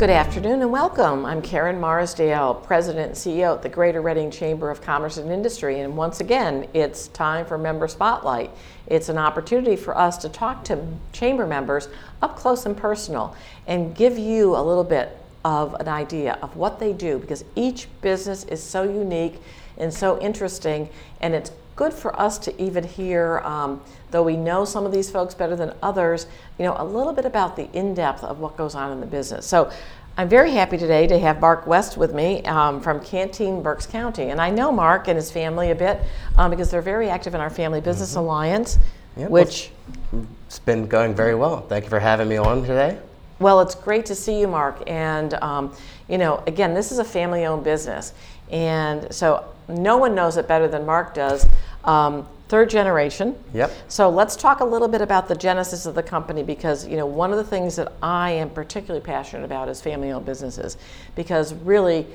Good afternoon and welcome. I'm Karen Marsdale, President and CEO at the Greater Reading Chamber of Commerce and Industry. And once again, it's time for Member Spotlight. It's an opportunity for us to talk to chamber members up close and personal and give you a little bit of an idea of what they do because each business is so unique and so interesting. And it's good for us to even hear, um, though we know some of these folks better than others, you know, a little bit about the in depth of what goes on in the business. So I'm very happy today to have Mark West with me um, from Canteen Berks County. And I know Mark and his family a bit um, because they're very active in our Family Business mm-hmm. Alliance, yep, which. Well, it's been going very well. Thank you for having me on today. Well, it's great to see you, Mark. And, um, you know, again, this is a family owned business. And so no one knows it better than Mark does. Um, third generation. Yep. So let's talk a little bit about the genesis of the company because you know one of the things that I am particularly passionate about is family-owned businesses because really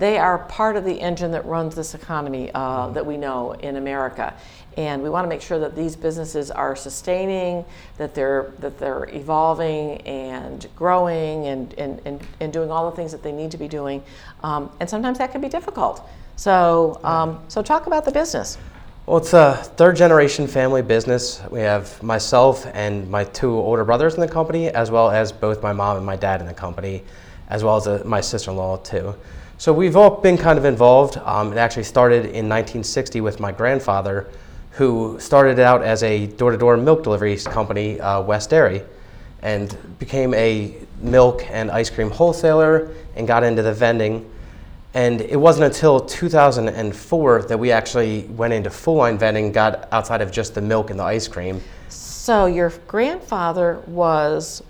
they are part of the engine that runs this economy uh, mm-hmm. that we know in America. And we want to make sure that these businesses are sustaining, that they're that they're evolving and growing and, and, and, and doing all the things that they need to be doing. Um, and sometimes that can be difficult. So, um, so talk about the business. Well, it's a third generation family business. We have myself and my two older brothers in the company, as well as both my mom and my dad in the company, as well as a, uh, my sister in law, too. So we've all been kind of involved. Um, it actually started in 1960 with my grandfather, who started out as a door to door milk delivery company, uh, West Dairy, and became a milk and ice cream wholesaler and got into the vending and it wasn't until 2004 that we actually went into full line vending, got outside of just the milk and the ice cream. So your grandfather was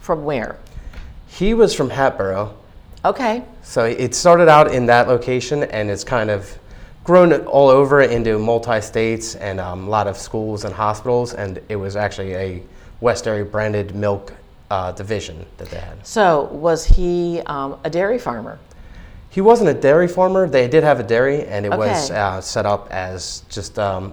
from where? He was from Hatboro. Okay. So it started out in that location and it's kind of grown all over into multi states and um, a lot of schools and hospitals. And it was actually a West Dairy branded milk uh, division that they had. So was he um, a dairy farmer? He wasn't a dairy farmer. They did have a dairy, and it okay. was uh, set up as just um,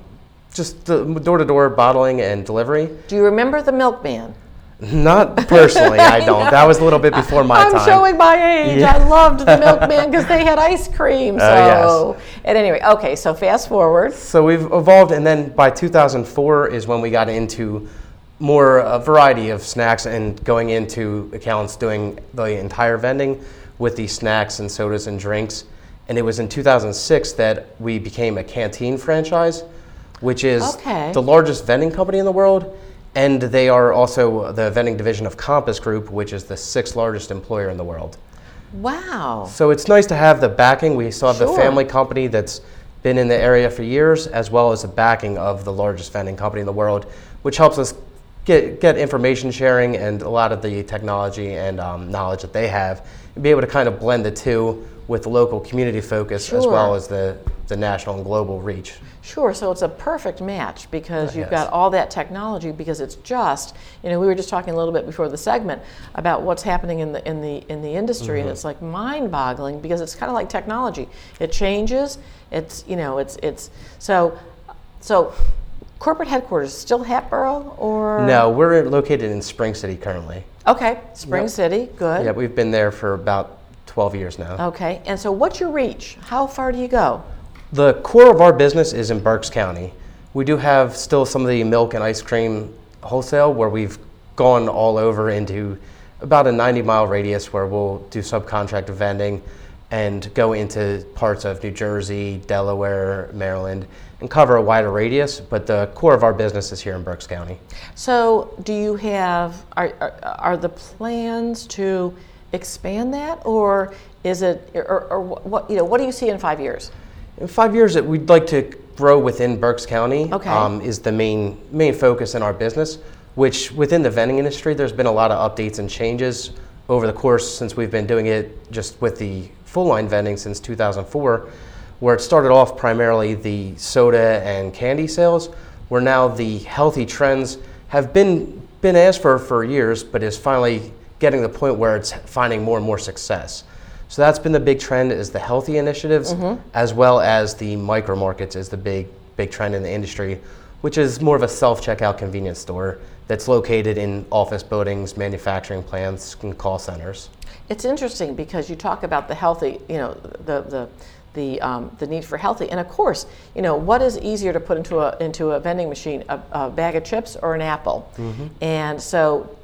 just door to door bottling and delivery. Do you remember the milkman? Not personally, I don't. That was a little bit before my I'm time. I'm showing my age. Yeah. I loved the milkman because they had ice cream. So, uh, yes. at any rate, okay. So fast forward. So we've evolved, and then by 2004 is when we got into more a variety of snacks and going into accounts doing the entire vending with these snacks and sodas and drinks. And it was in 2006 that we became a canteen franchise, which is okay. the largest vending company in the world. And they are also the vending division of Compass Group, which is the sixth largest employer in the world. Wow. So it's nice to have the backing. We still have sure. the family company that's been in the area for years, as well as the backing of the largest vending company in the world, which helps us get, get information sharing and a lot of the technology and um, knowledge that they have and be able to kind of blend the two with the local community focus sure. as well as the, the national and global reach. Sure, so it's a perfect match because you've yes. got all that technology because it's just, you know, we were just talking a little bit before the segment about what's happening in the in the in the industry mm-hmm. and it's like mind-boggling because it's kind of like technology. It changes, it's, you know, it's it's so so corporate headquarters still Hatboro or No, we're located in Spring City currently. Okay, Spring yep. City, good. Yeah, we've been there for about 12 years now. Okay, and so what's your reach? How far do you go? The core of our business is in Berks County. We do have still some of the milk and ice cream wholesale where we've gone all over into about a 90 mile radius where we'll do subcontract vending and go into parts of New Jersey, Delaware, Maryland, and cover a wider radius. But the core of our business is here in Berks County. So, do you have are are, are the plans to expand that, or is it, or, or what you know, what do you see in five years? In five years, we'd like to grow within Berks County. Okay. Um, is the main main focus in our business. Which within the vending industry, there's been a lot of updates and changes over the course since we've been doing it just with the full line vending since 2004, where it started off primarily the soda and candy sales, where now the healthy trends have been been asked for for years, but is finally getting to the point where it's finding more and more success. So that's been the big trend is the healthy initiatives, mm-hmm. as well as the micro markets is the big big trend in the industry, which is more of a self-checkout convenience store that's located in office buildings, manufacturing plants, and call centers. It's interesting because you talk about the healthy, you know, the the the, um, the need for healthy, and of course, you know, what is easier to put into a into a vending machine, a, a bag of chips or an apple? Mm-hmm. And so,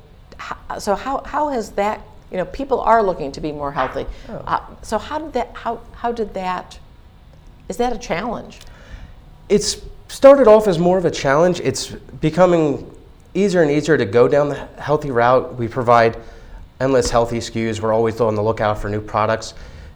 so how how has that? You know, people are looking to be more healthy. Oh. Uh, so how did that? How how did that? Is that a challenge? It's started off as more of a challenge. It's becoming easier and easier to go down the healthy route. We provide endless healthy SKUs. We're always on the lookout for new products.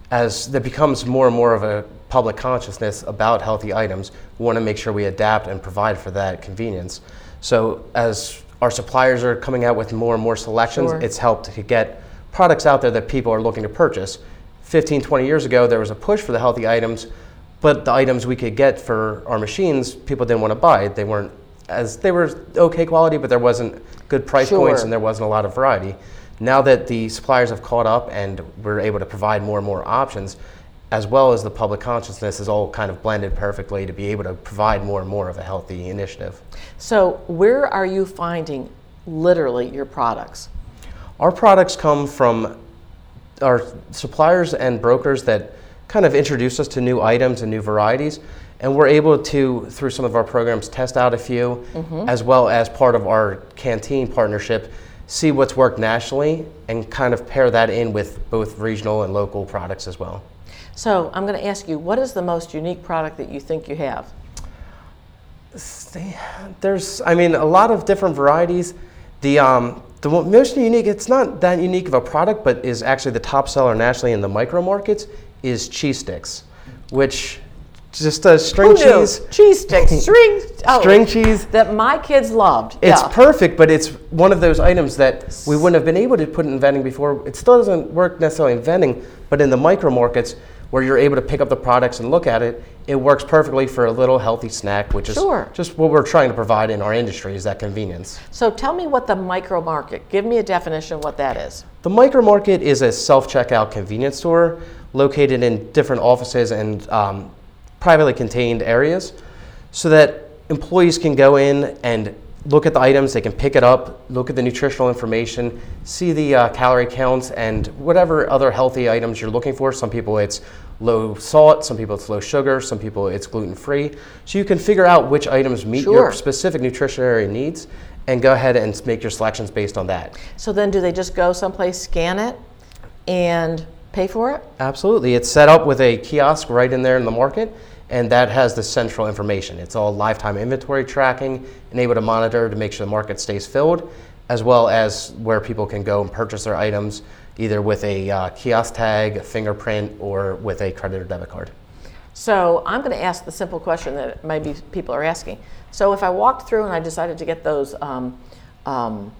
As there becomes more and more of a public consciousness about healthy items, we want to make sure we adapt and provide for that convenience. So as our suppliers are coming out with more and more selections, sure. it's helped to get products out there that people are looking to purchase. 15, 20 years ago, there was a push for the healthy items, but the items we could get for our machines, people didn't want to buy. They weren't as they were okay quality, but there wasn't good price sure. points and there wasn't a lot of variety. Now that the suppliers have caught up and we're able to provide more and more options, as well as the public consciousness is all kind of blended perfectly to be able to provide more and more of a healthy initiative. So, where are you finding literally your products? Our products come from our suppliers and brokers that kind of introduce us to new items and new varieties and we're able to through some of our programs test out a few mm-hmm. as well as part of our canteen partnership see what's worked nationally and kind of pair that in with both regional and local products as well so i'm going to ask you what is the most unique product that you think you have there's i mean a lot of different varieties the um, the most unique it's not that unique of a product but is actually the top seller nationally in the micro markets is cheese sticks which just a string cheese. Cheese sticks, string, oh, string cheese that my kids loved. It's yeah. perfect, but it's one of those items that we wouldn't have been able to put in vending before. It still doesn't work necessarily in vending, but in the micro markets where you're able to pick up the products and look at it, it works perfectly for a little healthy snack, which is sure. just what we're trying to provide in our industry is that convenience. So tell me what the micro market. Give me a definition of what that is. The micro market is a self-checkout convenience store located in different offices and um, privately contained areas so that employees can go in and look at the items, they can pick it up, look at the nutritional information, see the uh, calorie counts, and whatever other healthy items you're looking for. Some people it's low salt, some people it's low sugar, some people it's gluten free. So you can figure out which items meet sure. your specific nutritionary needs and go ahead and make your selections based on that. So then do they just go someplace, scan it, and pay for it? Absolutely. It's set up with a kiosk right in there in the market and that has the central information. It's all lifetime inventory tracking and able to monitor to make sure the market stays filled, as well as where people can go and purchase their items either with a uh, kiosk tag, a fingerprint, or with a credit or debit card. So I'm going to ask the simple question that maybe people are asking. So if I walked through and I decided to get those, um, um,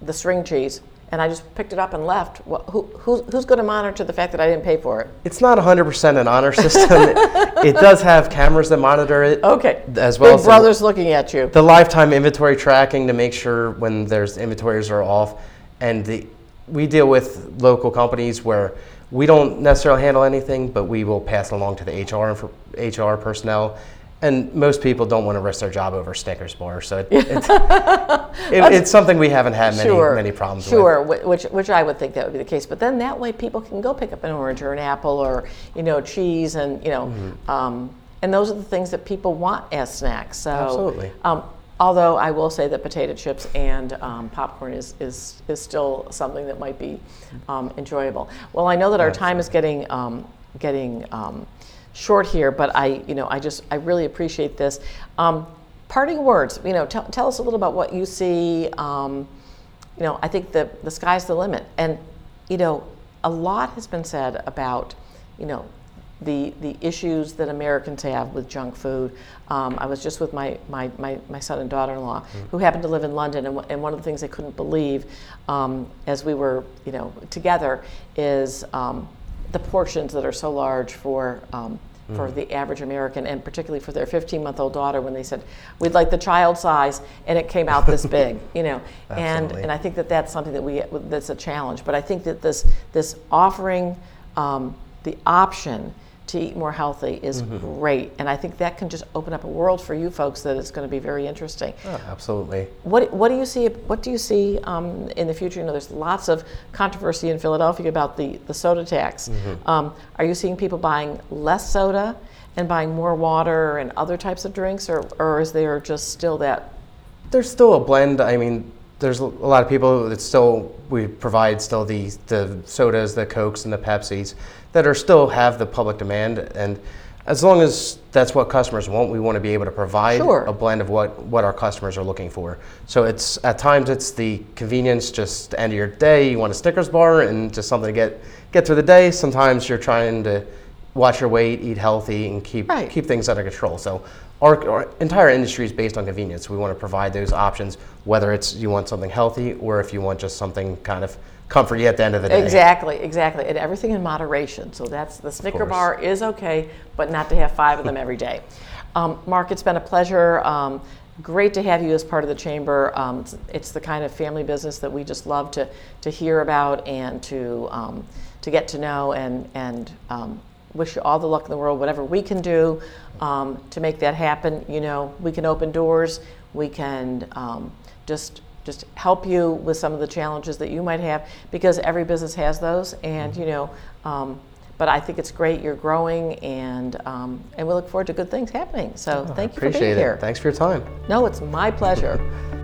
the string cheese, and I just picked it up and left. Well, who, who's, who's going to monitor the fact that I didn't pay for it? It's not 100% an honor system. it, it, does have cameras that monitor it. Okay. As well Big as brother's the, looking at you. The lifetime inventory tracking to make sure when there's inventories are off, and the, we deal with local companies where we don't necessarily handle anything, but we will pass it along to the HR HR personnel and most people don't want to risk their job over Snickers bar, so it, it's, it, it's something we haven't had many sure, many problems sure, with. Sure, which which I would think that would be the case. But then that way, people can go pick up an orange or an apple or you know cheese and you know, mm-hmm. um, and those are the things that people want as snacks. So absolutely. Um, although I will say that potato chips and um, popcorn is, is is still something that might be um, enjoyable. Well, I know that our time is getting um, getting um, short here, but I, you know, I just, I really appreciate this. Um, parting words, you know, t- tell us a little about what you see. Um, you know, I think the, the sky's the limit. And, you know, a lot has been said about, you know, the, the issues that Americans have with junk food. Um, I was just with my, my, my, my son and daughter in law mm-hmm. who happened to live in London, and, w- and one of the things they couldn't believe um, as we were you know, together is um, the portions that are so large for um, for mm. the average American, and particularly for their 15-month-old daughter, when they said we'd like the child size, and it came out this big, you know, and and I think that that's something that we that's a challenge. But I think that this this offering um, the option to eat more healthy is Mm-hmm. great. And I think that can just open up a world for you folks that is going to be very interesting. Oh, absolutely. What, what do you see? What do you see um, in the future? You know, there's lots of controversy in Philadelphia about the, the soda tax. Mm-hmm. Um, are you seeing people buying less soda and buying more water and other types of drinks, or, or is there just still that? There's still a blend. I mean, there's a lot of people that still we provide still the the sodas, the cokes, and the Pepsis that are still have the public demand, and as long as that's what customers want, we want to be able to provide Sure. a blend of what what our customers are looking for. So it's at times it's the convenience, just the end of your day, you want a Snickers bar and just something to get get through the day. Sometimes you're trying to watch your weight, eat healthy, and keep Right. keep things under control. So our, our entire industry is based on convenience. We want to provide those options, whether it's you want something healthy or if you want just something kind of comfort you at the end of the day. Exactly, exactly, and everything in moderation. So that's the Snicker bar is okay, but not to have five of them every day. Um, Mark, it's been a pleasure. Um, great to have you as part of the chamber. Um, it's, it's the kind of family business that we just love to to hear about and to um, to get to know and and um, wish you all the luck in the world. Whatever we can do um, to make that happen, you know, we can open doors. We can um, just just help you with some of the challenges that you might have because every business has those and you know um, but i think it's great you're growing and um, and we look forward to good things happening so thank you for being it. here Thanks for your time. no it's my pleasure